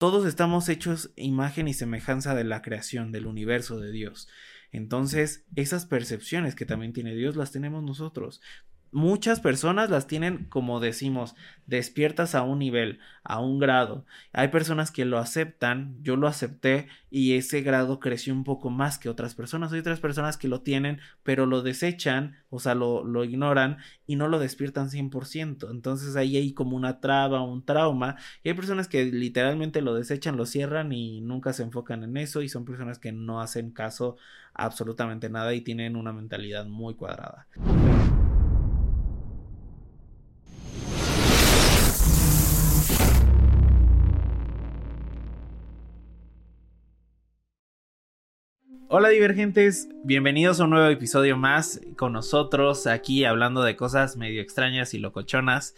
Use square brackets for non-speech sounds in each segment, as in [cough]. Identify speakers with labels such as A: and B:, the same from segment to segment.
A: todos estamos hechos imagen y semejanza de la creación, del universo de Dios. Entonces, esas percepciones que también tiene Dios las tenemos nosotros muchas personas las tienen, como decimos, despiertas a un nivel, a un grado. Hay personas que lo aceptan, yo lo acepté y ese grado creció un poco más que otras personas. Hay otras personas que lo tienen, pero lo desechan, o sea, lo, lo ignoran y no lo despiertan 100%. Entonces ahí hay como una traba, un trauma. Y hay personas que literalmente lo desechan, lo cierran y nunca se enfocan en eso y son personas que no hacen caso absolutamente nada y tienen una mentalidad muy cuadrada. Hola divergentes, bienvenidos a un nuevo episodio más con nosotros aquí hablando de cosas medio extrañas y locochonas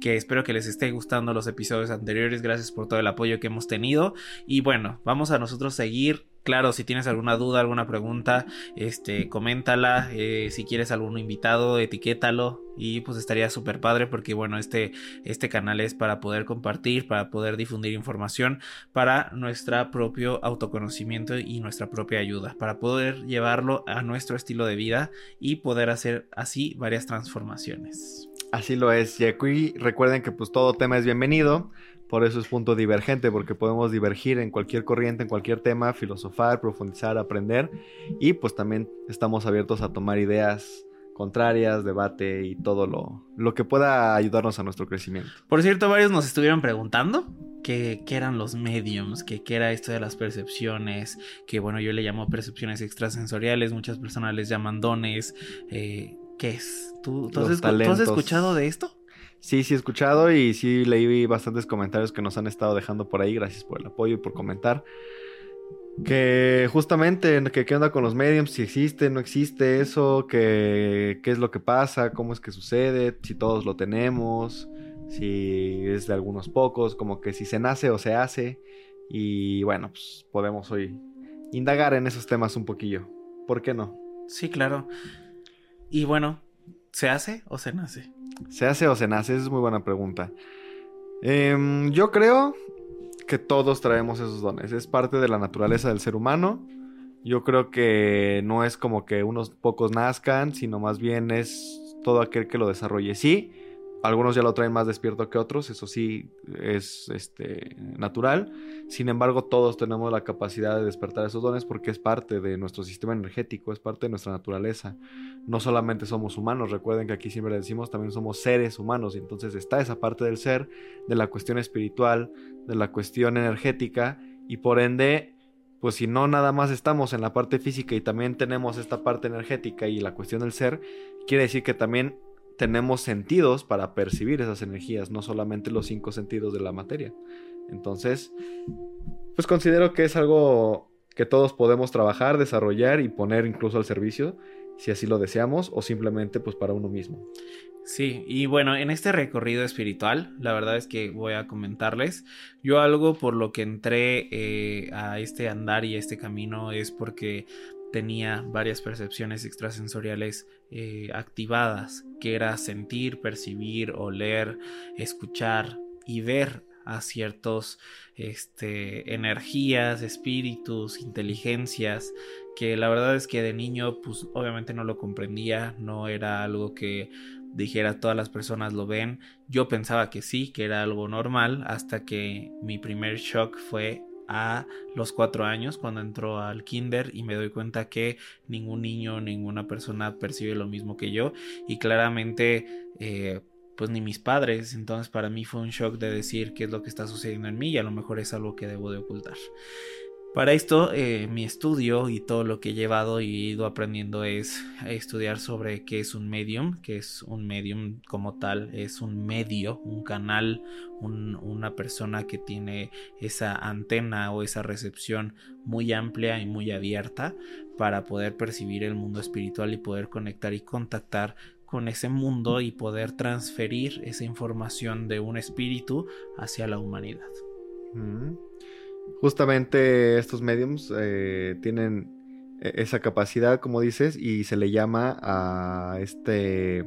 A: que espero que les esté gustando los episodios anteriores, gracias por todo el apoyo que hemos tenido. Y bueno, vamos a nosotros seguir Claro, si tienes alguna duda, alguna pregunta, este, coméntala. Eh, si quieres algún invitado, etiquétalo. Y pues estaría súper padre porque bueno, este, este canal es para poder compartir, para poder difundir información, para nuestro propio autoconocimiento y nuestra propia ayuda, para poder llevarlo a nuestro estilo de vida y poder hacer así varias transformaciones.
B: Así lo es. Y aquí recuerden que pues todo tema es bienvenido. Por eso es punto divergente, porque podemos divergir en cualquier corriente, en cualquier tema, filosofar, profundizar, aprender. Y pues también estamos abiertos a tomar ideas contrarias, debate y todo lo, lo que pueda ayudarnos a nuestro crecimiento.
A: Por cierto, varios nos estuvieron preguntando qué, eran los mediums, qué, era esto de las percepciones, que bueno, yo le llamo percepciones extrasensoriales, muchas personas les llaman dones. Eh, ¿Qué es? ¿Tú, ¿tú has escuchado de esto?
B: Sí, sí he escuchado y sí leí bastantes comentarios que nos han estado dejando por ahí. Gracias por el apoyo y por comentar. Que justamente, que qué onda con los mediums, si existe, no existe eso, que qué es lo que pasa, cómo es que sucede, si todos lo tenemos, si es de algunos pocos, como que si se nace o se hace. Y bueno, pues podemos hoy indagar en esos temas un poquillo. ¿Por qué no?
A: Sí, claro. Y bueno, ¿se hace o se nace?
B: ¿Se hace o se nace? Esa es muy buena pregunta. Em, yo creo que todos traemos esos dones. Es parte de la naturaleza del ser humano. Yo creo que no es como que unos pocos nazcan, sino más bien es todo aquel que lo desarrolle. Sí, algunos ya lo traen más despierto que otros, eso sí es este, natural. Sin embargo, todos tenemos la capacidad de despertar esos dones porque es parte de nuestro sistema energético, es parte de nuestra naturaleza. No solamente somos humanos, recuerden que aquí siempre decimos, también somos seres humanos. Y entonces está esa parte del ser, de la cuestión espiritual, de la cuestión energética y por ende pues si no nada más estamos en la parte física y también tenemos esta parte energética y la cuestión del ser, quiere decir que también tenemos sentidos para percibir esas energías, no solamente los cinco sentidos de la materia. Entonces, pues considero que es algo que todos podemos trabajar, desarrollar y poner incluso al servicio, si así lo deseamos, o simplemente pues para uno mismo.
A: Sí, y bueno, en este recorrido espiritual, la verdad es que voy a comentarles, yo algo por lo que entré eh, a este andar y a este camino es porque tenía varias percepciones extrasensoriales eh, activadas, que era sentir, percibir, oler, escuchar y ver a ciertos este, energías, espíritus, inteligencias, que la verdad es que de niño pues obviamente no lo comprendía, no era algo que dijera todas las personas lo ven, yo pensaba que sí, que era algo normal, hasta que mi primer shock fue a los cuatro años cuando entró al kinder y me doy cuenta que ningún niño, ninguna persona percibe lo mismo que yo y claramente eh, pues ni mis padres, entonces para mí fue un shock de decir qué es lo que está sucediendo en mí y a lo mejor es algo que debo de ocultar. Para esto, eh, mi estudio y todo lo que he llevado y ido aprendiendo es estudiar sobre qué es un medium, que es un medium como tal, es un medio, un canal, una persona que tiene esa antena o esa recepción muy amplia y muy abierta para poder percibir el mundo espiritual y poder conectar y contactar con ese mundo y poder transferir esa información de un espíritu hacia la humanidad.
B: Mm. Justamente estos mediums eh, tienen e-, esa capacidad, como dices, y se le llama a este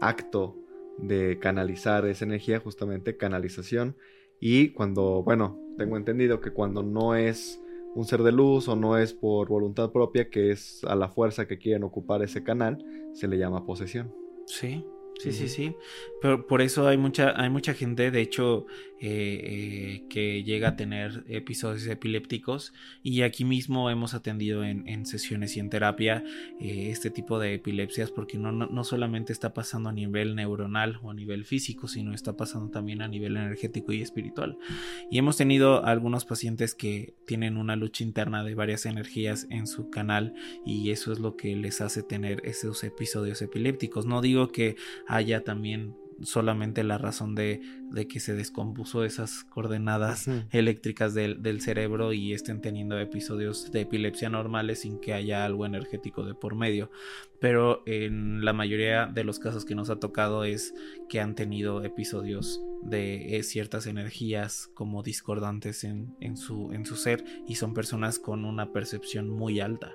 B: acto de canalizar esa energía, justamente canalización. Y cuando, bueno, tengo entendido que cuando no es un ser de luz o no es por voluntad propia, que es a la fuerza que quieren ocupar ese canal, se le llama posesión.
A: Sí, sí, sí, sí. Pero por eso hay mucha, hay mucha gente, de hecho, eh, eh, que llega a tener episodios epilépticos y aquí mismo hemos atendido en, sesiones y en terapia eh, este tipo de epilepsias porque no, no, solamente está pasando a nivel neuronal o a nivel físico sino está pasando también a nivel energético y espiritual. Y hemos tenido algunos pacientes que tienen una lucha interna de varias energías en su canal y eso es lo que les hace tener esos episodios epilépticos. No digo que haya también solamente la razón de, que se descompuso esas coordenadas eléctricas del, cerebro y estén teniendo episodios de epilepsia normales sin que haya algo energético de por medio. Pero en la mayoría de los casos que nos ha tocado es que han tenido episodios de eh, ciertas energías como discordantes en, en, su, en su ser y son personas con una percepción muy alta.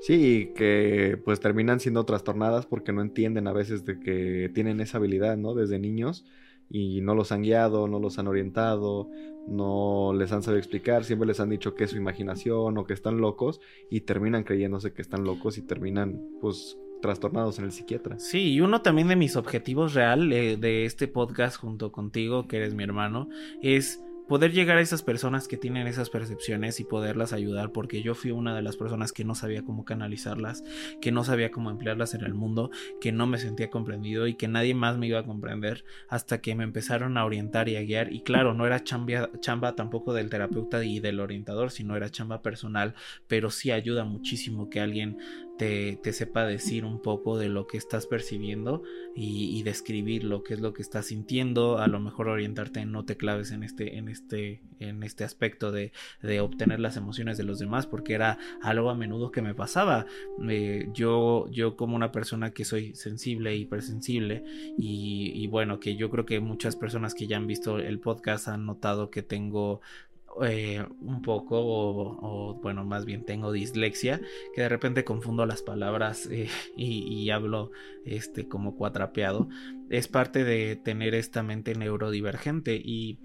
B: Sí, que pues terminan siendo trastornadas porque no entienden a veces de que tienen esa habilidad, ¿no? Desde niños y no los han guiado, no los han orientado, no les han sabido explicar, siempre les han dicho que es su imaginación o que están locos y terminan creyéndose que están locos y terminan pues trastornados en el psiquiatra.
A: Sí, y uno también de mis objetivos real eh, de este podcast junto contigo, que eres mi hermano, es poder llegar a esas personas que tienen esas percepciones y poderlas ayudar, porque yo fui una de las personas que no sabía cómo canalizarlas, que no sabía cómo emplearlas en el mundo, que no me sentía comprendido y que nadie más me iba a comprender hasta que me empezaron a orientar y a guiar. Y claro, no era chamba, chamba tampoco del terapeuta y del orientador, sino era chamba personal, pero sí ayuda muchísimo que alguien te, sepa decir un poco de lo que estás percibiendo y, describir lo que es lo que estás sintiendo, a lo mejor orientarte en no te claves en este, en este, en este aspecto de, obtener las emociones de los demás, porque era algo a menudo que me pasaba. Eh, yo, yo como una persona que soy sensible, hipersensible, y, y bueno, que yo creo que muchas personas que ya han visto el podcast han notado que tengo eh, un poco, o, bueno, más bien tengo dislexia, que de repente confundo las palabras eh, [laughs] y, hablo este, como cuatrapeado, es parte de tener esta mente neurodivergente y,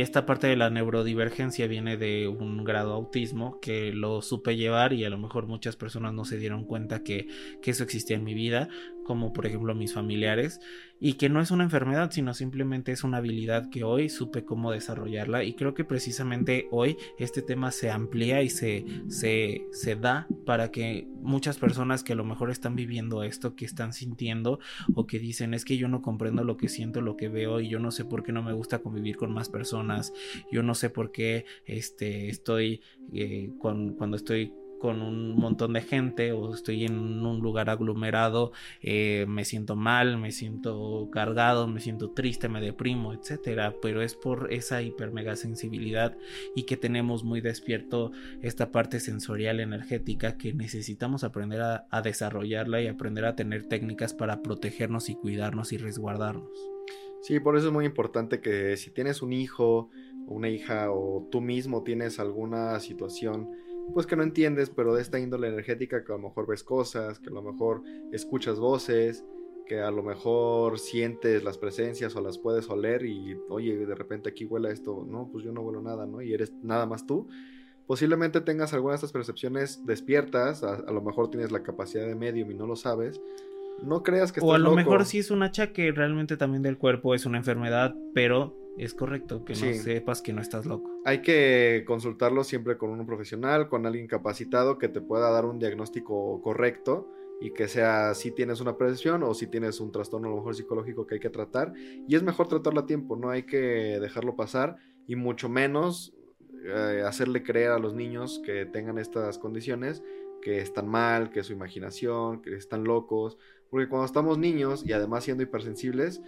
A: esta parte de la neurodivergencia viene de un grado autismo que lo supe llevar y a lo mejor muchas personas no se dieron cuenta que eso existía en mi vida, como por ejemplo mis familiares y que no es una enfermedad, sino simplemente es una habilidad que hoy supe cómo desarrollarla y creo que precisamente hoy este tema se amplía y se, se, se da para que muchas personas que a lo mejor están viviendo esto, que están sintiendo o que dicen es que yo no comprendo lo que siento, lo que veo y yo no sé por qué no me gusta convivir con más personas, yo no sé por qué este, estoy eh, cuando estoy con un montón de gente o estoy en un lugar aglomerado, eh, me siento mal, me siento cargado, me siento triste, me deprimo, etcétera. Pero es por esa hiper mega sensibilidad y que tenemos muy despierto esta parte sensorial energética que necesitamos aprender a, a desarrollarla y aprender a tener técnicas para protegernos y cuidarnos y resguardarnos.
B: Sí, por eso es muy importante que si tienes un hijo una hija o tú mismo tienes alguna situación pues que no entiendes, pero de esta índole energética que a lo mejor ves cosas, que a lo mejor escuchas voces, que a lo mejor sientes las presencias o las puedes oler y, oye, de repente aquí huele esto, no, pues yo no huelo nada, ¿no? Y eres nada más tú. Posiblemente tengas algunas de estas percepciones despiertas, a, lo mejor tienes la capacidad de medium y no lo sabes. No creas que
A: estás O a lo mejor sí es un achaque realmente también del cuerpo, es una enfermedad, pero es correcto que no sepas que no estás loco.
B: Hay que consultarlo siempre con un profesional, con alguien capacitado que te pueda dar un diagnóstico correcto y que sea si tienes una presión o si tienes un trastorno a lo mejor psicológico que hay que tratar. Y es mejor tratarlo a tiempo, no hay que dejarlo pasar y mucho menos eh, hacerle creer a los niños que tengan estas condiciones que están mal, que es su imaginación, que están locos. Porque cuando estamos niños y además siendo hipersensibles,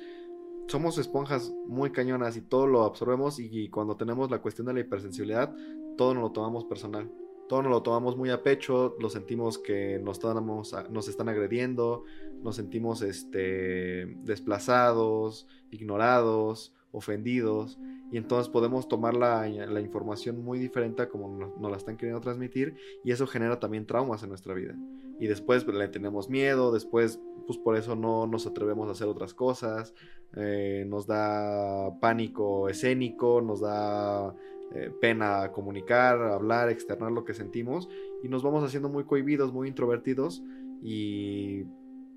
B: somos esponjas muy cañonas y todo lo absorbemos y, cuando tenemos la cuestión de la hipersensibilidad, todo nos lo tomamos personal. Todo nos lo tomamos muy a pecho, lo sentimos que nos, nos están agrediendo, nos sentimos este, desplazados, ignorados, ofendidos. y entonces podemos tomar la, la información muy diferente a como nos, la están queriendo transmitir y eso genera también traumas en nuestra vida. Y después le tenemos miedo, después pues por eso no nos atrevemos a hacer otras cosas, eh, nos da pánico escénico, nos da eh, pena comunicar, hablar, externar lo que sentimos y nos vamos haciendo muy cohibidos, muy introvertidos y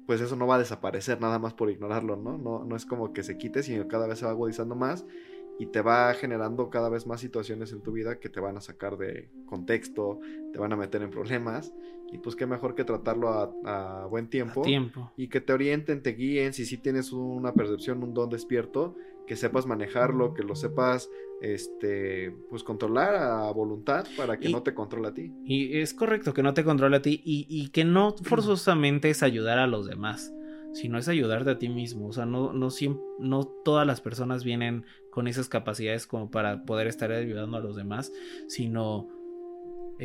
B: pues eso no va a desaparecer nada más por ignorarlo, ¿no? No, no es como que se quite, sino cada vez se va agudizando más y te va generando cada vez más situaciones en tu vida que te van a sacar de contexto, te van a meter en problemas y pues qué mejor que tratarlo a, buen tiempo,
A: tiempo,
B: y que te orienten, te guíen, si sí tienes una percepción, un don despierto, que sepas manejarlo, que lo sepas este pues controlar a voluntad para que no te controle a ti.
A: Y es correcto que no te controle a ti y, y que no forzosamente es ayudar a los demás sino es ayudarte a ti mismo. O sea, no, no, no todas las personas vienen con esas capacidades como para poder estar ayudando a los demás, sino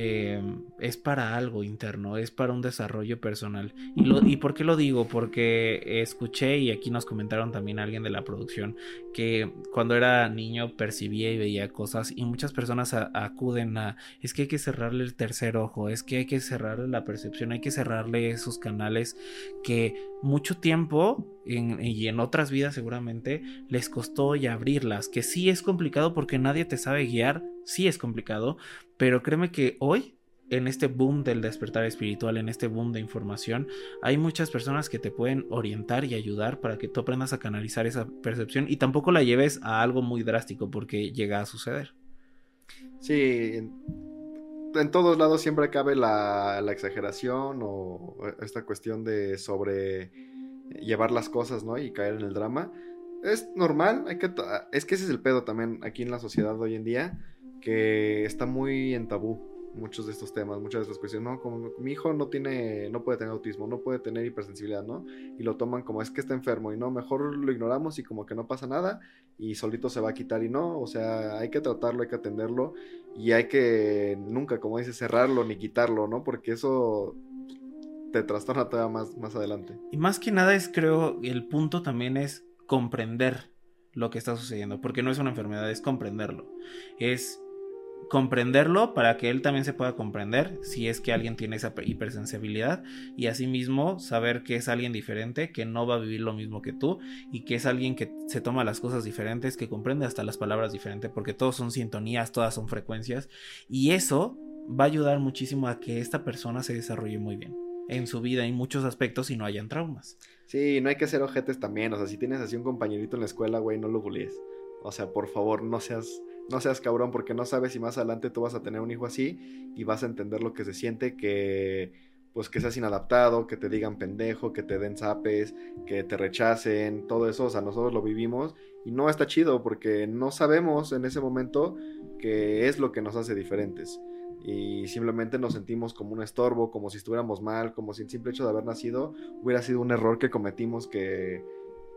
A: eh, es para algo interno, es para un desarrollo personal. ¿Y, lo, ¿Y por qué lo digo? Porque escuché y aquí nos comentaron también alguien de la producción que cuando era niño percibía y veía cosas y muchas personas acuden a es que hay que cerrarle el tercer ojo, es que hay que cerrarle la percepción, hay que cerrarle esos canales que mucho tiempo y en otras vidas seguramente les costó ya abrirlas, que sí es complicado porque nadie te sabe guiar, sí es complicado, pero créeme que hoy en este boom del despertar espiritual, en este boom de información, hay muchas personas que te pueden orientar y ayudar para que tú aprendas a canalizar esa percepción y tampoco la lleves a algo muy drástico porque llega a suceder.
B: Sí, en, todos lados siempre cabe la, la exageración o esta cuestión de sobre llevar las cosas, ¿no? Y caer en el drama. Es normal, hay que es que ese es el pedo también aquí en la sociedad hoy en día, que está muy en tabú muchos de estos temas, muchas de estas cuestiones, ¿no? Como mi hijo no tiene, no puede tener autismo, no puede tener hipersensibilidad, ¿no? Y lo toman como es que está enfermo y no, mejor lo ignoramos y como que no pasa nada y solito se va a quitar y no, o sea, hay que tratarlo, hay que atenderlo y hay que nunca, como dice, cerrarlo ni quitarlo, ¿no? Porque eso te trastorna todavía más, más adelante.
A: Y más que nada es, creo, el punto también es comprender lo que está sucediendo, porque no es una enfermedad, es comprenderlo. Es comprenderlo para que él también se pueda comprender si es que alguien tiene esa hipersensibilidad y asimismo saber que es alguien diferente, que no va a vivir lo mismo que tú y que es alguien que se toma las cosas diferentes, que comprende hasta las palabras diferentes, porque todos son sintonías, todas son frecuencias y eso va a ayudar muchísimo a que esta persona se desarrolle muy bien en su vida en muchos aspectos y no hayan traumas.
B: Sí, no hay que ser ojetes también. O sea, si tienes así un compañerito en la escuela, güey, no lo bullies. O sea, por favor, no seas, no seas cabrón, porque no sabes si más adelante tú vas a tener un hijo así y vas a entender lo que se siente que, pues, que seas inadaptado, que te digan pendejo, que te den zapes, que te rechacen, todo eso. O sea, nosotros lo vivimos y no está chido porque no sabemos en ese momento qué es lo que nos hace diferentes y simplemente nos sentimos como un estorbo, como si estuviéramos mal, como si el simple hecho de haber nacido hubiera sido un error que cometimos que,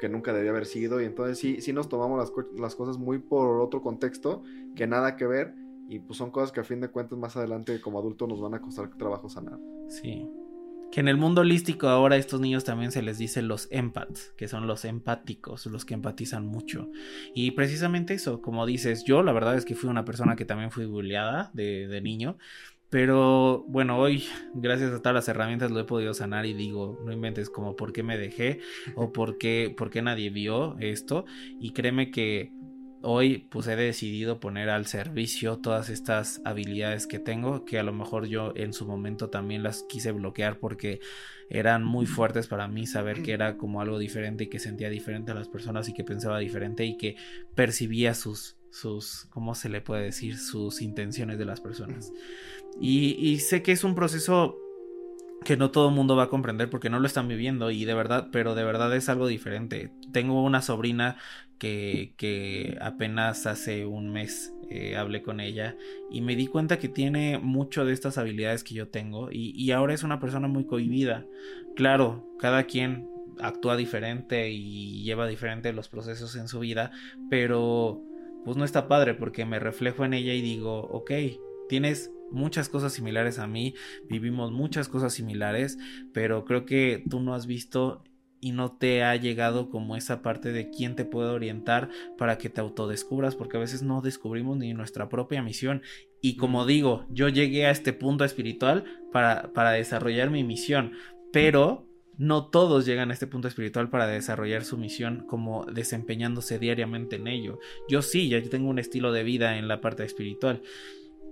B: que nunca debía haber sido y entonces sí, sí nos tomamos las, las, cosas muy por otro contexto que nada que ver y pues son cosas que a fin de cuentas más adelante como adultos nos van a costar trabajo sanar.
A: Sí que en el mundo holístico ahora a estos niños también se les dice los empaths, que son los empáticos, los que empatizan mucho. Y precisamente eso, como dices, yo la verdad es que fui una persona que también fui bulleada de, de niño, pero bueno, hoy, gracias a todas las herramientas, lo he podido sanar y digo, no inventes como por qué me dejé o por qué, por qué nadie vio esto. Y créeme que hoy pues he decidido poner al servicio todas estas habilidades que tengo que a lo mejor yo en su momento también las quise bloquear porque eran muy fuertes para mí saber que era como algo diferente y que sentía diferente a las personas y que pensaba diferente y que percibía sus sus cómo se le puede decir sus intenciones de las personas y, sé que es un proceso que no todo el mundo va a comprender porque no lo están viviendo y de verdad, pero de verdad es algo diferente. Tengo una sobrina que, que apenas hace un mes eh, hablé con ella y me di cuenta que tiene mucho de estas habilidades que yo tengo y, y ahora es una persona muy cohibida. Claro, cada quien actúa diferente y lleva diferente los procesos en su vida, pero pues no está padre porque me reflejo en ella y digo, ok, tienes muchas cosas similares a mí, vivimos muchas cosas similares, pero creo que tú no has visto y no te ha llegado como esa parte de quién te puede orientar para que te autodescubras, porque a veces no descubrimos ni nuestra propia misión. Y como digo, yo llegué a este punto espiritual para, para desarrollar mi misión, pero no todos llegan a este punto espiritual para desarrollar su misión como desempeñándose diariamente en ello. Yo sí, ya tengo un estilo de vida en la parte espiritual.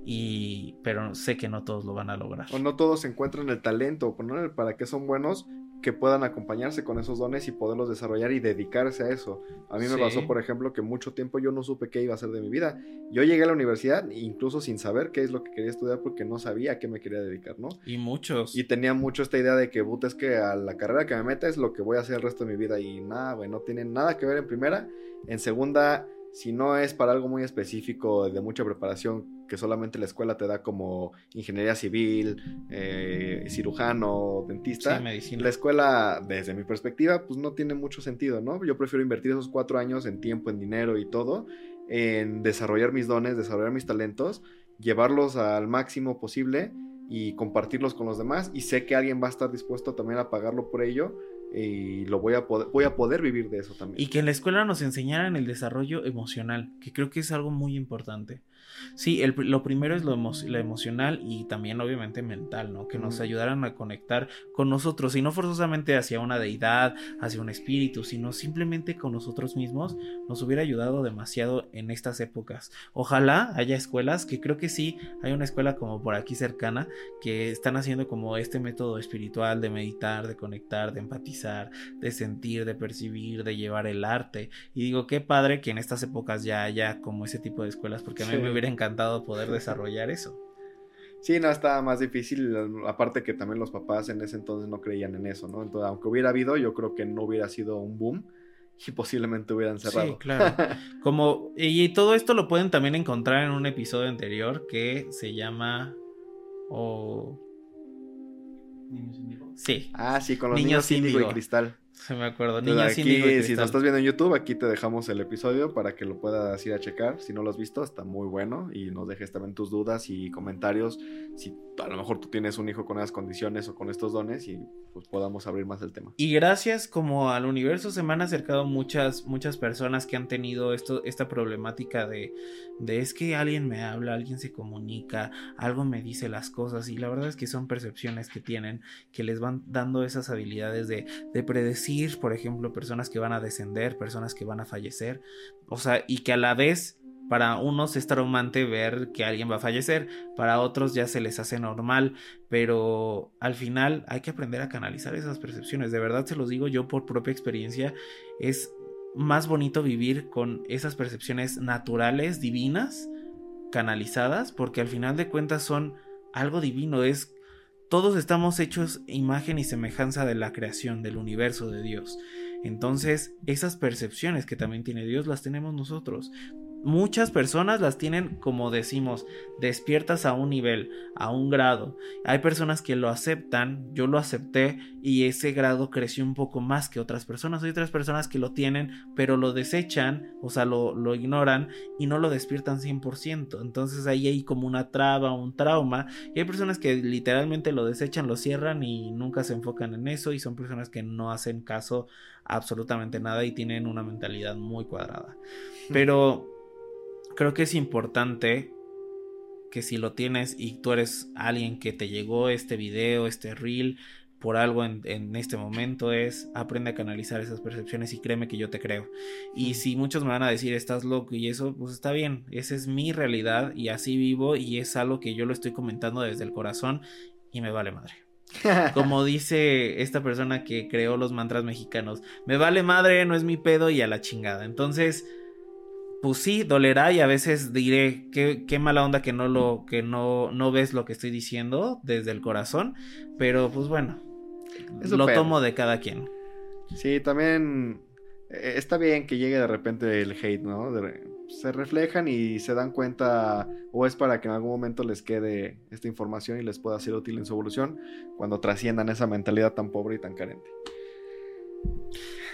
A: Y, pero sé que no todos lo van a lograr.
B: O no todos encuentran el talento, para qué son buenos, que puedan acompañarse con esos dones y poderlos desarrollar y dedicarse a eso. A mí me pasó, por ejemplo, que mucho tiempo yo no supe qué iba a hacer de mi vida. Yo llegué a la universidad incluso sin saber qué es lo que quería estudiar porque no sabía a qué me quería dedicar, ¿no?
A: Y muchos.
B: Y tenía mucho esta idea de que, but, es que a la carrera que me meta es lo que voy a hacer el resto de mi vida y nada, güey, no tiene nada que ver en primera. En segunda, si no es para algo muy específico de mucha preparación que solamente la escuela te da como ingeniería civil, eh, cirujano, dentista, la escuela, desde mi perspectiva, pues no tiene mucho sentido, ¿no? Yo prefiero invertir esos cuatro años en tiempo, en dinero y todo, en desarrollar mis dones, desarrollar mis talentos, llevarlos al máximo posible y compartirlos con los demás y sé que alguien va a estar dispuesto también a pagarlo por ello y lo voy a poder, voy a poder vivir de eso también.
A: Y que en la escuela nos enseñaran el desarrollo emocional, que creo que es algo muy importante. Sí, lo primero es lo, emocional y también obviamente mental, ¿no? Que nos ayudaran a conectar con nosotros y no forzosamente hacia una deidad, hacia un espíritu, sino simplemente con nosotros mismos, nos hubiera ayudado demasiado en estas épocas. Ojalá haya escuelas, que creo que sí, hay una escuela como por aquí cercana, que están haciendo como este método espiritual de meditar, de conectar, de empatizar, de sentir, de percibir, de llevar el arte. Y digo, qué padre que en estas épocas ya haya como ese tipo de escuelas, porque a mí me hubiera encantado poder desarrollar eso.
B: Sí, no, estaba más difícil, aparte que también los papás en ese entonces no creían en eso, ¿no? Entonces, aunque hubiera habido, yo creo que no hubiera sido un boom y posiblemente hubieran cerrado. Sí,
A: claro. [laughs] Como, y todo esto lo pueden también encontrar en un episodio anterior que se llama... O... Sí.
B: Ah, sí, con los niños, niños índigo y cristal.
A: Se [laughs] me acuerdo.
B: aquí, si lo estás viendo en YouTube, aquí te dejamos el episodio para que lo puedas ir a checar. Si no lo has visto, está muy bueno. Y nos dejes también tus dudas y comentarios. Si a lo mejor tú tienes un hijo con esas condiciones o con estos dones y pues podamos abrir más el tema.
A: Y gracias como al universo se me han acercado muchas, muchas personas que han tenido esto, esta problemática de, de es que alguien me habla, alguien se comunica, algo me dice las cosas. Y la verdad es que son percepciones que tienen, que les van dando esas habilidades de, de predecir por ejemplo, personas que van a descender, personas que van a fallecer, o sea, y que a la vez para unos es traumante ver que alguien va a fallecer, para otros ya se les hace normal, pero al final hay que aprender a canalizar esas percepciones. De verdad se los digo yo por propia experiencia, es más bonito vivir con esas percepciones naturales, divinas, canalizadas, porque al final de cuentas son algo divino, es todos estamos hechos imagen y semejanza de la creación, del universo de Dios. Entonces, esas percepciones que también tiene Dios las tenemos nosotros muchas personas las tienen, como decimos, despiertas a un nivel, a un grado. Hay personas que lo aceptan, yo lo acepté y ese grado creció un poco más que otras personas. Hay otras personas que lo tienen, pero lo desechan, o sea, lo, lo ignoran y no lo despiertan 100%. Entonces ahí hay como una traba, un trauma. Y hay personas que literalmente lo desechan, lo cierran y nunca se enfocan en eso. Y son personas que no hacen caso absolutamente nada y tienen una mentalidad muy cuadrada. Pero creo que es importante que si lo tienes y tú eres alguien que te llegó este video, este reel, por algo en, este momento es aprende a canalizar esas percepciones y créeme que yo te creo. Y si muchos me van a decir estás loco y eso, pues está bien, esa es mi realidad y así vivo y es algo que yo lo estoy comentando desde el corazón y me vale madre. [laughs] Como dice esta persona que creó los mantras mexicanos, me vale madre, no es mi pedo y a la chingada. Entonces, pues sí, dolerá y a veces diré qué, qué mala onda que no lo, que no, no ves lo que estoy diciendo desde el corazón, pero pues bueno, lo tomo de cada quien.
B: Sí, también eh, está bien que llegue de repente el hate, ¿no? se reflejan y se dan cuenta o es para que en algún momento les quede esta información y les pueda ser útil en su evolución cuando trasciendan esa mentalidad tan pobre y tan carente.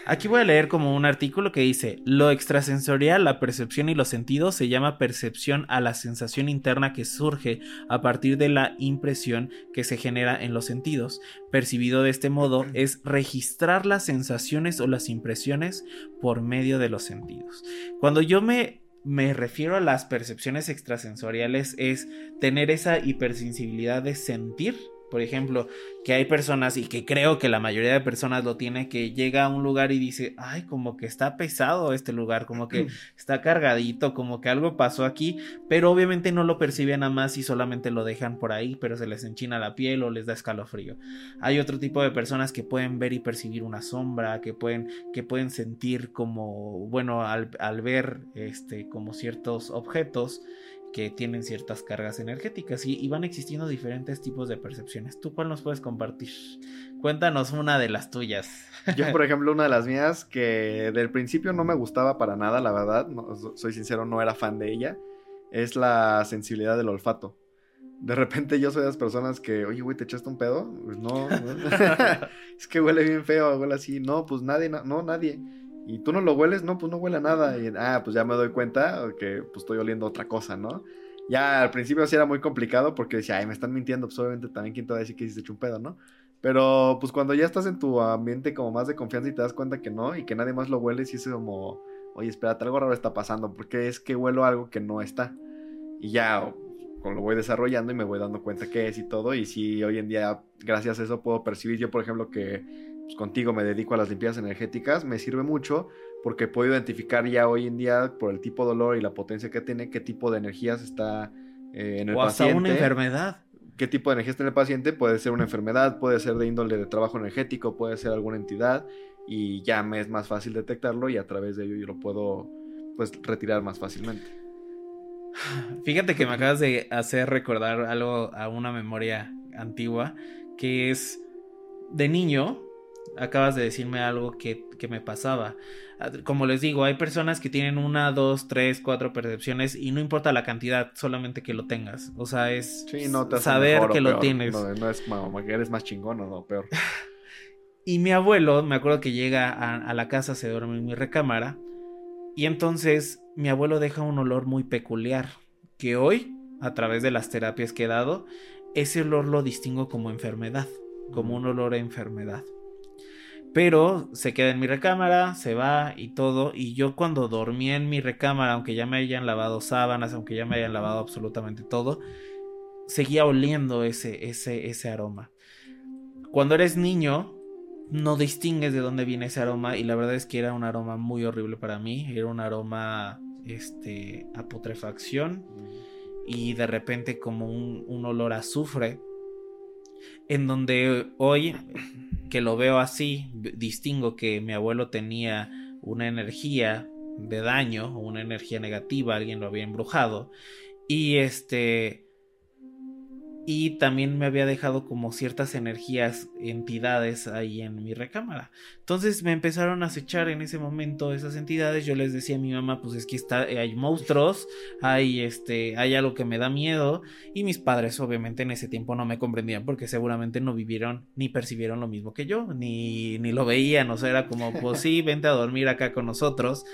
A: Aquí voy a leer como un artículo que dice, lo extrasensorial, la percepción y los sentidos se llama percepción a la sensación interna que surge a partir de la impresión que se genera en los sentidos. Percibido de este modo es registrar las sensaciones o las impresiones por medio de los sentidos. Cuando yo me me refiero a las percepciones extrasensoriales es tener esa hipersensibilidad de sentir por ejemplo, que hay personas, y que creo que la mayoría de personas lo tiene, que llega a un lugar y dice, ay, como que está pesado este lugar, como que [clears throat] está cargadito, como que algo pasó aquí, pero obviamente no lo perciben a más y solamente lo dejan por ahí, pero se les enchina la piel o les da escalofrío. Hay otro tipo de personas que pueden ver y percibir una sombra, que pueden, que pueden sentir como, bueno, al, al ver este, como ciertos objetos, que tienen ciertas cargas energéticas y, van existiendo diferentes tipos de percepciones. ¿Tú cuál nos puedes compartir? Cuéntanos una de las tuyas.
B: Yo, por [laughs] ejemplo, una de las mías que del principio no me gustaba para nada, la verdad, soy sincero, no era fan de ella, es la sensibilidad del olfato. De repente yo soy de las personas que, oye, güey, ¿te echaste un pedo? Pues no, [laughs] es que huele bien feo, huele así. No, pues nadie, no, nadie. Y tú no lo hueles, no, pues no huele a nada. Ah, pues ya me doy cuenta que pues estoy oliendo otra cosa, ¿no? Ya al principio sí era muy complicado porque decía, ay, me están mintiendo, pues obviamente también quién te va a decir que hiciste un pedo, ¿no? Pero pues cuando ya estás en tu ambiente como más de confianza y te das cuenta que no y que nadie más lo huele, sí es como, oye, espérate, algo raro está pasando porque es que huelo algo que no está. Y ya lo voy desarrollando y me voy dando cuenta qué es y todo. Y sí, hoy en día, gracias a eso, puedo percibir yo, por ejemplo, que pues, contigo me dedico a las limpiezas energéticas, me sirve mucho porque puedo identificar ya hoy en día por el tipo de dolor y la potencia que tiene, qué tipo de energías está eh, en el
A: o hasta una enfermedad.
B: ¿Qué tipo de energía está en el paciente? Puede ser una enfermedad, puede ser de índole de trabajo energético, puede ser alguna entidad y ya me es más fácil detectarlo y a través de ello yo lo puedo pues retirar más fácilmente.
A: Fíjate que me acabas de hacer recordar algo a una memoria antigua que es de niño acabas de decirme algo que, me pasaba. Ah, como les digo, hay personas que tienen una, dos, tres, cuatro percepciones y no importa la cantidad, solamente que lo tengas. O sea, es saber que lo tienes.
B: No, es que eres más chingón o no, peor. [laughs]
A: y mi abuelo, me acuerdo que llega a, a la casa, se duerme en mi recámara. Y entonces mi abuelo deja un olor muy peculiar. Que hoy, a través de las terapias que he dado, ese olor lo distingo como enfermedad. Como un olor a enfermedad. Pero se queda en mi recámara, se va y todo. Y yo cuando dormí en mi recámara, aunque ya me hayan lavado sábanas, aunque ya me hayan lavado absolutamente todo, seguía oliendo ese, ese, ese aroma. Cuando eres niño, no distingues de dónde viene ese aroma. Y la verdad es que era un aroma muy horrible para mí. Era un aroma este, a putrefacción. Y de repente como un, un olor a azufre. En donde hoy que lo veo así, distingo que mi abuelo tenía una energía de daño una energía negativa, alguien lo había embrujado y este y también me había dejado como ciertas energías, entidades ahí en mi recámara. Entonces me empezaron a acechar en ese momento esas entidades. Yo les decía a mi mamá, pues es que está, hay monstruos, hay este, hay algo que me da miedo. Y mis padres obviamente en ese tiempo no me comprendían porque seguramente no vivieron ni percibieron lo mismo que yo, ni, ni lo veían. O sea, era como, pues sí, vente a dormir acá con nosotros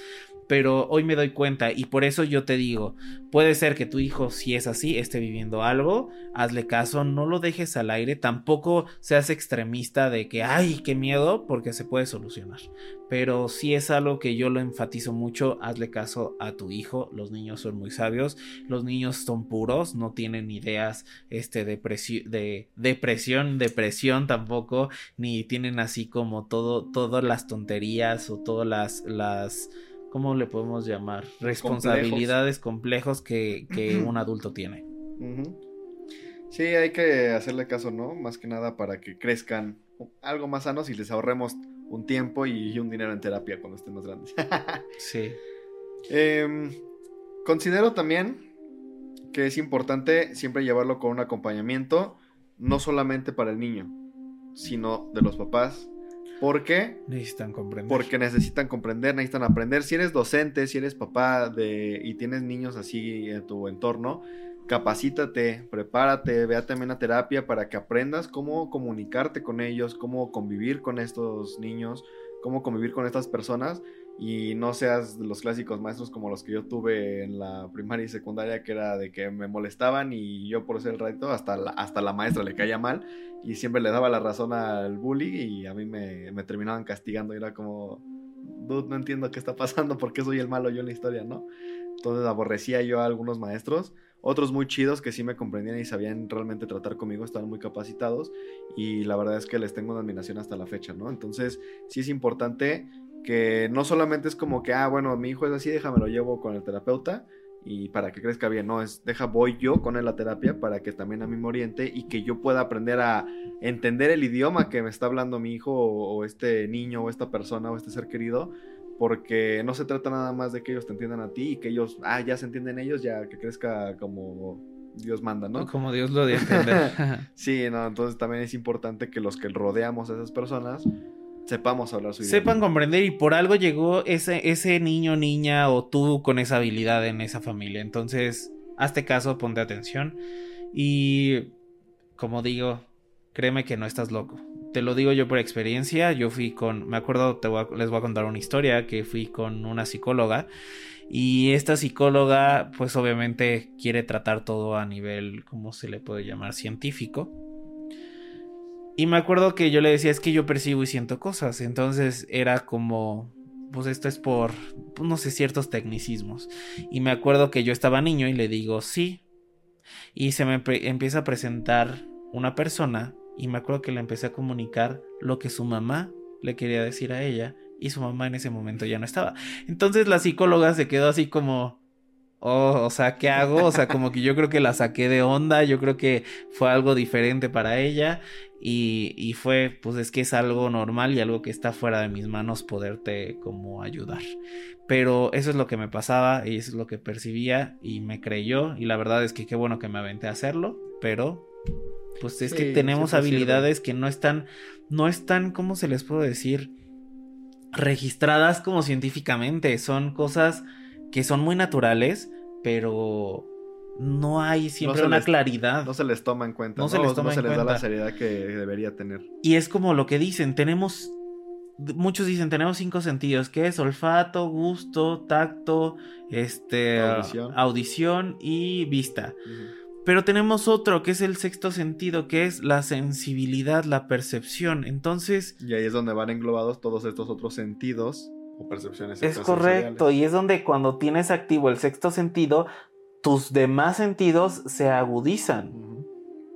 A: pero hoy me doy cuenta y por eso yo te digo, puede ser que tu hijo, si es así, esté viviendo algo, hazle caso, no lo dejes al aire, tampoco seas extremista de que, ay, qué miedo, porque se puede solucionar. Pero si es algo que yo lo enfatizo mucho, hazle caso a tu hijo, los niños son muy sabios, los niños son puros, no tienen ideas este, de, de depresión, depresión tampoco, ni tienen así como todo, todas las tonterías o todas las... las ¿cómo le podemos llamar? Responsabilidades complejos, que, [clears throat] un adulto tiene.
B: Sí, hay que hacerle caso, ¿no? Más que nada para que crezcan algo más sanos y les ahorremos un tiempo y un dinero en terapia cuando estén más grandes. [laughs]
A: sí.
B: Em, considero también que es importante siempre llevarlo con un acompañamiento, no solamente para el niño, sino de los papás, ¿Por qué?
A: Necesitan comprender.
B: Porque necesitan comprender, necesitan aprender. Si eres docente, si eres papá de, y tienes niños así en tu entorno, capacítate, prepárate, vea también a terapia para que aprendas cómo comunicarte con ellos, cómo convivir con estos niños, cómo convivir con estas personas y no seas de los clásicos maestros como los que yo tuve en la primaria y secundaria, que era de que me molestaban y yo por ser el reto, hasta la, hasta la maestra le caía mal y siempre le daba la razón al bully y a mí me, me terminaban castigando y era como, dude, no entiendo qué está pasando, por qué soy el malo yo en la historia, ¿no? Entonces aborrecía yo a algunos maestros otros muy chidos que sí me comprendían y sabían realmente tratar conmigo, estaban muy capacitados y la verdad es que les tengo una admiración hasta la fecha, ¿no? Entonces sí es importante que no solamente es como que, ah, bueno, mi hijo es así, déjame lo llevo con el terapeuta y para que crezca bien, no, es deja, voy yo con él a terapia para que también a mí me oriente y que yo pueda aprender a entender el idioma que me está hablando mi hijo o, o este niño o esta persona o este ser querido porque no se trata nada más de que ellos te entiendan a ti y que ellos, ah, ya se entienden ellos, ya que crezca como Dios manda, ¿no?
A: Como Dios lo de entender. [laughs]
B: sí, no, entonces también es importante que los que rodeamos a esas personas sepamos hablar su
A: idioma. Sepan comprender y por algo llegó ese, ese niño, niña o tú con esa habilidad en esa familia. Entonces, hazte caso, ponte atención y, como digo, créeme que no estás loco te lo digo yo por experiencia, yo fui con, me acuerdo, te les voy a contar una historia, que fui con una psicóloga y esta psicóloga pues obviamente quiere tratar todo a nivel, ¿cómo se le puede llamar? Científico. Y me acuerdo que yo le decía, es que yo percibo y siento cosas, entonces era como, pues esto es por, pues, no sé, ciertos tecnicismos. Y me acuerdo que yo estaba niño y le digo, sí. Y se me empieza a presentar una persona y me acuerdo que le empecé a comunicar lo que su mamá le quería decir a ella y su mamá en ese momento ya no estaba. Entonces la psicóloga se quedó así como, oh, o sea, ¿qué hago? O sea, como que yo creo que la saqué de onda, yo creo que fue algo diferente para ella y, y fue, pues es que es algo normal y algo que está fuera de mis manos poderte como ayudar. Pero eso es lo que me pasaba y eso es lo que percibía y me creyó y la verdad es que qué bueno que me aventé a hacerlo, pero pues es que tenemos habilidades que no están, no están, ¿cómo se les puedo decir? Registradas como científicamente, son cosas que son muy naturales, pero no hay siempre una claridad.
B: No se les toma en cuenta. No, se les, toma da la seriedad que debería tener.
A: Y es como lo que dicen, tenemos, muchos dicen, tenemos cinco sentidos, que es olfato, gusto, tacto, este, audición, y vista. Pero tenemos otro, que es el sexto sentido, que es la sensibilidad, la percepción. Entonces...
B: Y ahí es donde van englobados todos estos otros sentidos o percepciones.
A: Es correcto, y es donde cuando tienes activo el sexto sentido, tus demás sentidos se agudizan.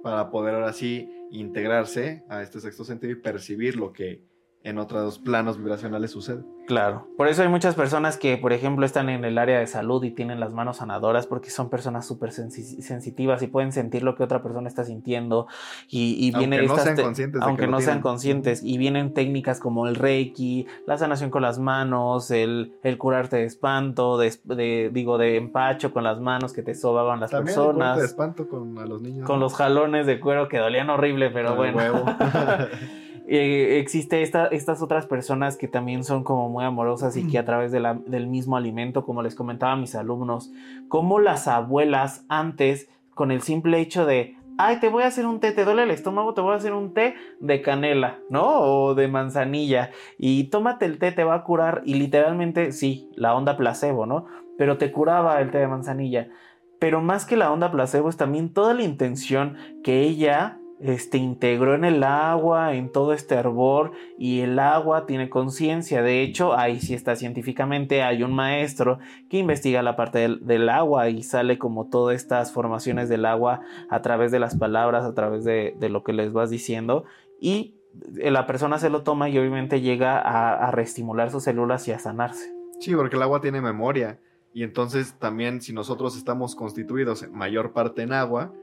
B: Para poder ahora sí integrarse a este sexto sentido y percibir lo que en otros planos vibracionales sucede.
A: Claro, por eso hay muchas personas que, por ejemplo, están en el área de salud y tienen las manos sanadoras porque son personas súper sensitivas y pueden sentir lo que otra persona está sintiendo y, vienen
B: aunque no sean conscientes,
A: aunque no sean conscientes y vienen técnicas como el reiki, la sanación con las manos, el, el curarte de espanto, de, digo de empacho con las manos que te sobaban las
B: También
A: personas,
B: el de espanto con a los niños,
A: con los jalones de cuero que dolían horrible, pero bueno. [laughs] Eh, existe estas otras personas que también son como muy amorosas y que a través del mismo alimento, como les comentaba a mis alumnos, como las abuelas antes, con el simple hecho de, ay, te voy a hacer un té, te duele el estómago, te voy a hacer un té de canela, ¿no? O de manzanilla, y tómate el té, te va a curar, y literalmente, sí, la onda placebo, ¿no? Pero te curaba el té de manzanilla. Pero más que la onda placebo es también toda la intención que ella este, integró en el agua, en todo este hervor, y el agua tiene conciencia. De hecho, ahí sí está científicamente, hay un maestro que investiga la parte del, agua y sale como todas estas formaciones del agua a través de las palabras, a través de, lo que les vas diciendo, y la persona se lo toma y obviamente llega a, a reestimular sus células y a sanarse.
B: Sí, porque el agua tiene memoria. Y entonces también si nosotros estamos constituidos en mayor parte en agua,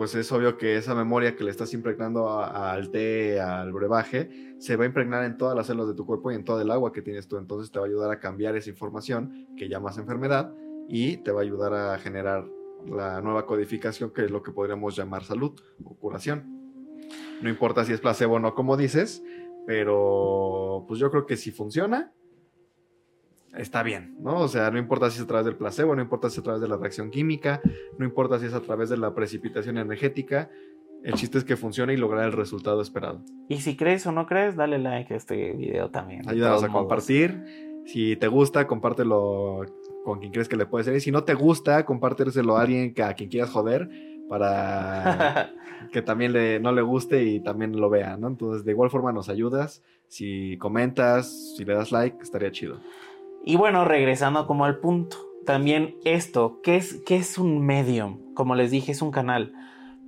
B: pues es obvio que esa memoria que le estás impregnando al té, al brebaje, se va a impregnar en todas las células de tu cuerpo y en todo el agua que tienes tú. Entonces te va a ayudar a cambiar esa información que llamas enfermedad y te va a ayudar a generar la nueva codificación que es lo que podríamos llamar salud o curación. No importa si es placebo o no, como dices, pero pues yo creo que si funciona, está bien, ¿no? O sea, no importa si es a través del placebo, no importa si es a través de la reacción química, no importa si es a través de la precipitación energética, El chiste es que funcione y lograr el resultado esperado.
A: Y si crees o no crees, dale like a este video también.
B: Ayúdanos a
A: modos.
B: compartir. Si te gusta, compártelo con quien crees que le puede servir. Si no te gusta, compárteselo a alguien que, a quien quieras joder para [laughs] que también le, no le guste y también lo vea, ¿no? Entonces, de igual forma nos ayudas. Si comentas, si le das like, estaría chido.
A: Y bueno, regresando como al punto, también esto, ¿qué es, qué es un medium? Como les dije, es un canal,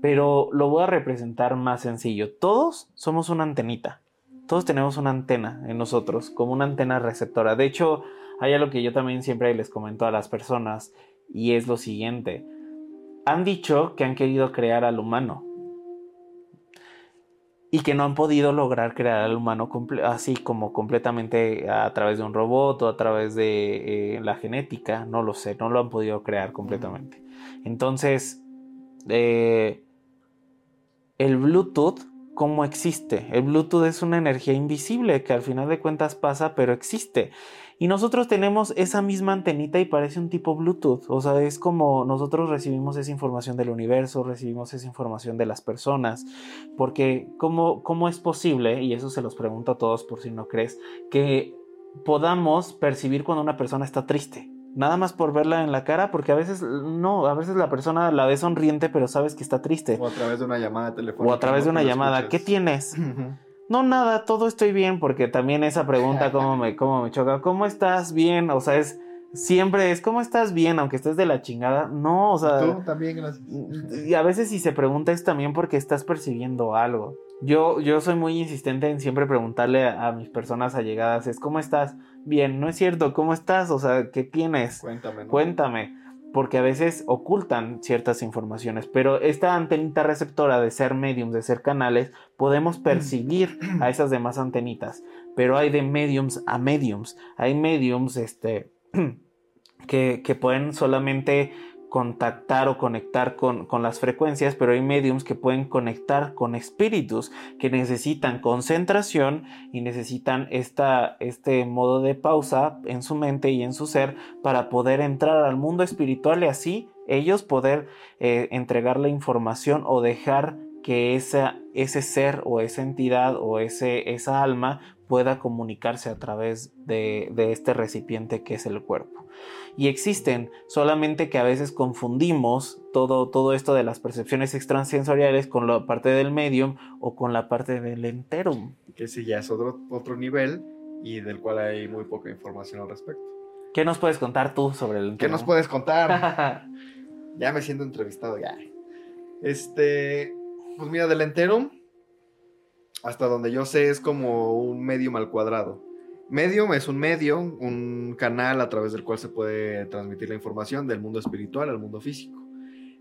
A: pero lo voy a representar más sencillo. Todos somos una antenita, todos tenemos una antena en nosotros, como una antena receptora. De hecho, hay algo que yo también siempre les comento a las personas, y es lo siguiente. Han dicho que han querido crear al humano, y que no han podido lograr crear al humano así como completamente a través de un robot o a través de eh, la genética, no lo sé, no lo han podido crear completamente. Entonces, eh, el Bluetooth, ¿cómo existe? El Bluetooth es una energía invisible que al final de cuentas pasa, pero existe. Y nosotros tenemos esa misma antenita y parece un tipo Bluetooth. O sea, es como nosotros recibimos esa información del universo, recibimos esa información de las personas. Porque, ¿cómo, cómo es posible? Y eso se los pregunto a todos por si no crees, que podamos percibir cuando una persona está triste. Nada más por verla en la cara, porque a veces no, a veces la persona la ve sonriente, pero sabes que está triste.
B: O a través de una llamada telefónica.
A: O a través de una llamada. ¿Qué
B: escuches.
A: tienes?
B: Ujú.
A: No, nada, todo estoy bien, porque también esa pregunta, ¿cómo me, [laughs] cómo me choca? ¿Cómo estás bien? O sea, es siempre es, ¿cómo estás bien? Aunque estés de la chingada. No, o sea.
B: Tú también, gracias.
A: Y a veces si se pregunta es también porque estás percibiendo algo. Yo, yo soy muy insistente en siempre preguntarle a, a mis personas allegadas, es ¿cómo estás? Bien, no es cierto, ¿cómo estás? O sea, ¿qué tienes?
B: Cuéntame, ¿no?
A: Cuéntame, porque a veces ocultan ciertas informaciones, pero esta antenita receptora de ser mediums, de ser canales, podemos percibir a esas demás antenitas, pero hay de mediums a mediums, hay mediums este, [clears throat] que, que pueden solamente contactar o conectar con, con las frecuencias, pero hay mediums que pueden conectar con espíritus que necesitan concentración y necesitan esta, este modo de pausa en su mente y en su ser para poder entrar al mundo espiritual y así ellos poder eh, entregar la información o dejar que esa, ese ser o esa entidad o ese, esa alma pueda comunicarse a través de, de este recipiente que es el cuerpo. Y existen, solamente que a veces confundimos todo, todo esto de las percepciones extrasensoriales con la parte del medium o con la parte del enterum.
B: Que sí, ya es otro, otro nivel y del cual hay muy poca información al respecto.
A: ¿Qué nos puedes contar tú sobre el
B: ¿Qué
A: enterum?
B: nos puedes contar? [laughs] ya me siento entrevistado, ya. Este, pues mira, del enterum, hasta donde yo sé, es como un medium al cuadrado. Medium es un medio, un canal a través del cual se puede transmitir la información del mundo espiritual al mundo físico.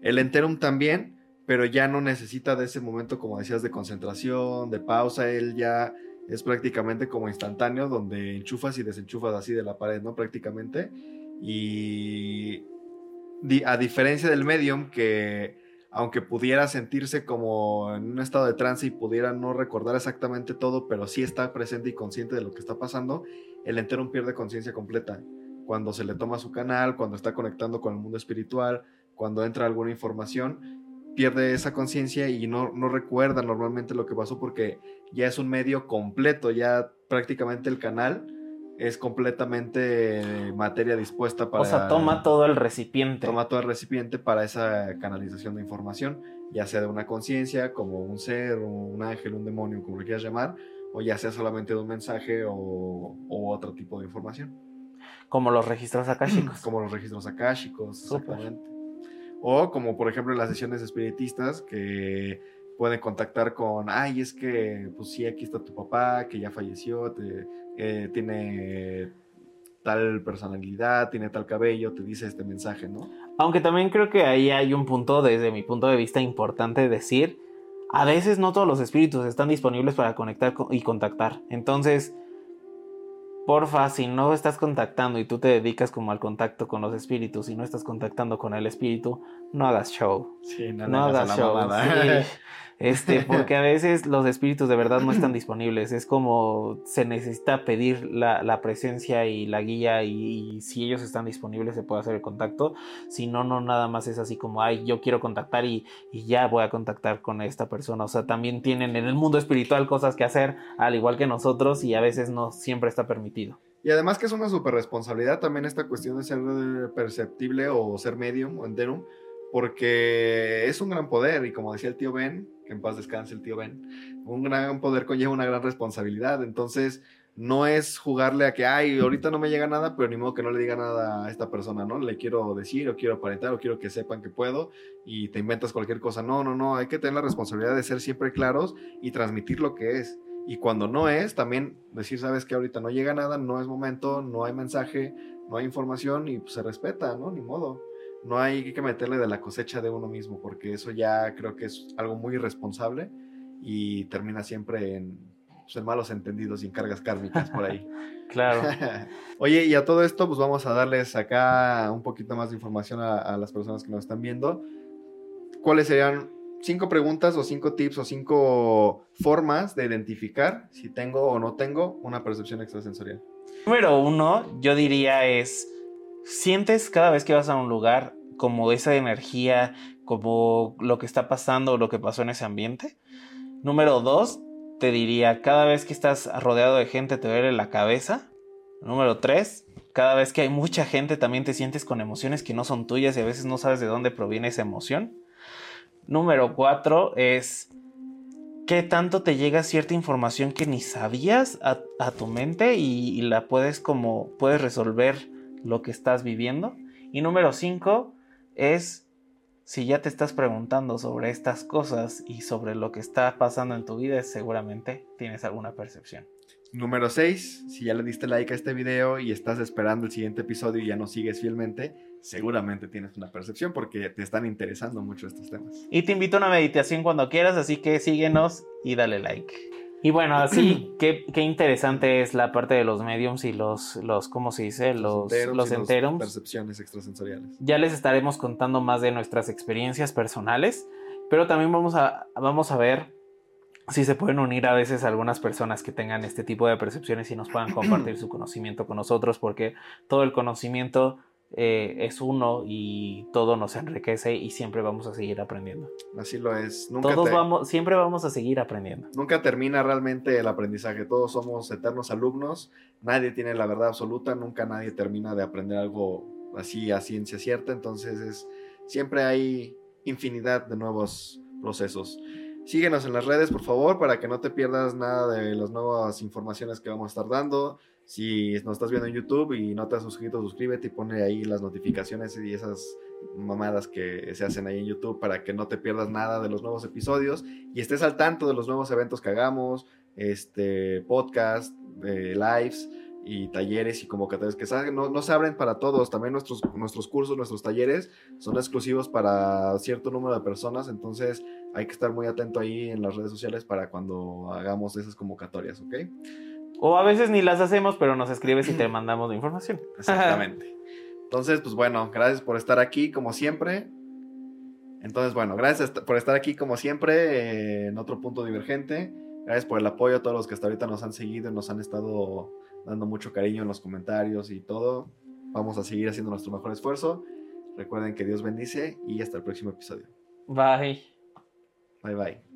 B: El enterum también, pero ya no necesita de ese momento, como decías, de concentración, de pausa. Él ya es prácticamente como instantáneo, donde enchufas y desenchufas así de la pared, ¿no? Prácticamente. Y a diferencia del medium, que aunque pudiera sentirse como en un estado de trance y pudiera no recordar exactamente todo, pero sí está presente y consciente de lo que está pasando, el enterum pierde conciencia completa. Cuando se le toma su canal, cuando está conectando con el mundo espiritual, cuando entra alguna información, pierde esa conciencia y no, no recuerda normalmente lo que pasó porque ya es un medio completo, ya prácticamente el canal es completamente materia dispuesta para...
A: O sea, toma todo el recipiente.
B: Toma todo el recipiente para esa canalización de información, ya sea de una conciencia, como un ser, un ángel, un demonio, como lo quieras llamar, o ya sea solamente de un mensaje o, o otro tipo de información,
A: Como los registros [clears throat] akáshicos.
B: como los registros akáshicos, exactamente. O como por ejemplo en las sesiones espiritistas que pueden contactar con, ay, es que, pues sí, aquí está tu papá, que ya falleció, eh, tiene tal personalidad, tiene tal cabello, te dice este mensaje, ¿no?
A: Aunque también creo que ahí hay un punto, desde mi punto de vista, importante decir. A veces no todos los espíritus están disponibles para conectar co- y contactar. Entonces, porfa, si no estás contactando y tú te dedicas como al contacto con los espíritus y no estás contactando con el espíritu, no hagas show.
B: Sí,
A: No hagas show. sí. [laughs] Este, porque a veces los espíritus de verdad no están disponibles. Es como se necesita pedir la, presencia y la guía y, si ellos están disponibles se puede hacer el contacto. Si no, no nada más es así como, ay, yo quiero contactar y, y ya voy a contactar con esta persona. O sea, también tienen en el mundo espiritual cosas que hacer, al igual que nosotros, y a veces no siempre está permitido.
B: Y además que es una super responsabilidad también esta cuestión de ser perceptible o ser medium o enterum, porque es un gran poder y como decía el tío Ben, que en paz descanse el tío Ben, un gran poder conlleva una gran responsabilidad, entonces no es jugarle a que, ay, ahorita no me llega nada, pero ni modo que no le diga nada a esta persona, ¿no? Le quiero decir o quiero aparentar o quiero que sepan que puedo y te inventas cualquier cosa. No, no, no, hay que tener la responsabilidad de ser siempre claros y transmitir lo que es. Y cuando no es, también decir, sabes que ahorita no llega nada, no es momento, no hay mensaje, no hay información y pues, se respeta, ¿no? Ni modo. No hay que meterle de la cosecha de uno mismo, porque eso ya creo que es algo muy irresponsable y termina siempre en, pues, malos entendidos y en cargas kármicas por ahí. [laughs]
A: claro. [laughs]
B: Oye, y a todo esto, pues vamos a darles acá un poquito más de información a, a las personas que nos están viendo. ¿Cuáles serían cinco preguntas o cinco tips o cinco formas de identificar si tengo o no tengo una percepción extrasensorial.
A: Número uno, yo diría es, sientes cada vez que vas a un lugar como esa energía, como lo que está pasando o lo que pasó en ese ambiente. Número dos, te diría, cada vez que estás rodeado de gente te duele la cabeza. Número tres, cada vez que hay mucha gente también te sientes con emociones que no son tuyas y a veces no sabes de dónde proviene esa emoción. Número cuatro es qué tanto te llega cierta información que ni sabías a, tu mente y, la puedes como puedes resolver lo que estás viviendo. Y número cinco es si ya te estás preguntando sobre estas cosas y sobre lo que está pasando en tu vida, seguramente tienes alguna percepción.
B: Número 6, si ya le diste like a este video y estás esperando el siguiente episodio y ya no sigues fielmente, seguramente tienes una percepción porque te están interesando mucho estos temas.
A: Y te invito a una meditación cuando quieras, así que síguenos y dale like. Y bueno, [clears throat] así, qué, qué interesante es la parte de los mediums y los, los ¿cómo se dice? Los, los, enterums.
B: percepciones extrasensoriales.
A: Ya les estaremos contando más de nuestras experiencias personales, pero también vamos a, vamos a ver si se pueden unir a veces algunas personas que tengan este tipo de percepciones y nos puedan compartir [clears throat] su conocimiento con nosotros, porque todo el conocimiento eh, es uno y todo nos enriquece y siempre vamos a seguir aprendiendo.
B: Así lo es.
A: Todos vamos, siempre vamos a seguir aprendiendo.
B: Nunca termina realmente el aprendizaje. Todos somos eternos alumnos. Nadie tiene la verdad absoluta. Nunca nadie termina de aprender algo así a ciencia cierta. Entonces es siempre hay infinidad de nuevos procesos. Síguenos en las redes, por favor, para que no te pierdas nada de las nuevas informaciones que vamos a estar dando. Si nos estás viendo en YouTube y no te has suscrito, suscríbete y pone ahí las notificaciones y esas mamadas que se hacen ahí en YouTube para que no te pierdas nada de los nuevos episodios y estés al tanto de los nuevos eventos que hagamos, este podcast, eh, lives y talleres y convocatorias que no, no, se abren para todos. También nuestros, nuestros cursos, nuestros talleres son exclusivos para cierto número de personas. Entonces hay que estar muy atento ahí en las redes sociales para cuando hagamos esas convocatorias, ¿ok?
A: O a veces ni las hacemos, pero nos escribes y te [laughs] mandamos la información.
B: Exactamente. [laughs] Entonces, pues bueno, gracias por estar aquí como siempre. Entonces, bueno, gracias por estar aquí como siempre en otro punto divergente. Gracias por el apoyo a todos los que hasta ahorita nos han seguido y nos han estado dando mucho cariño en los comentarios y todo. Vamos a seguir haciendo nuestro mejor esfuerzo. Recuerden que Dios bendice y hasta el próximo episodio.
A: Bye.
B: Bye bye.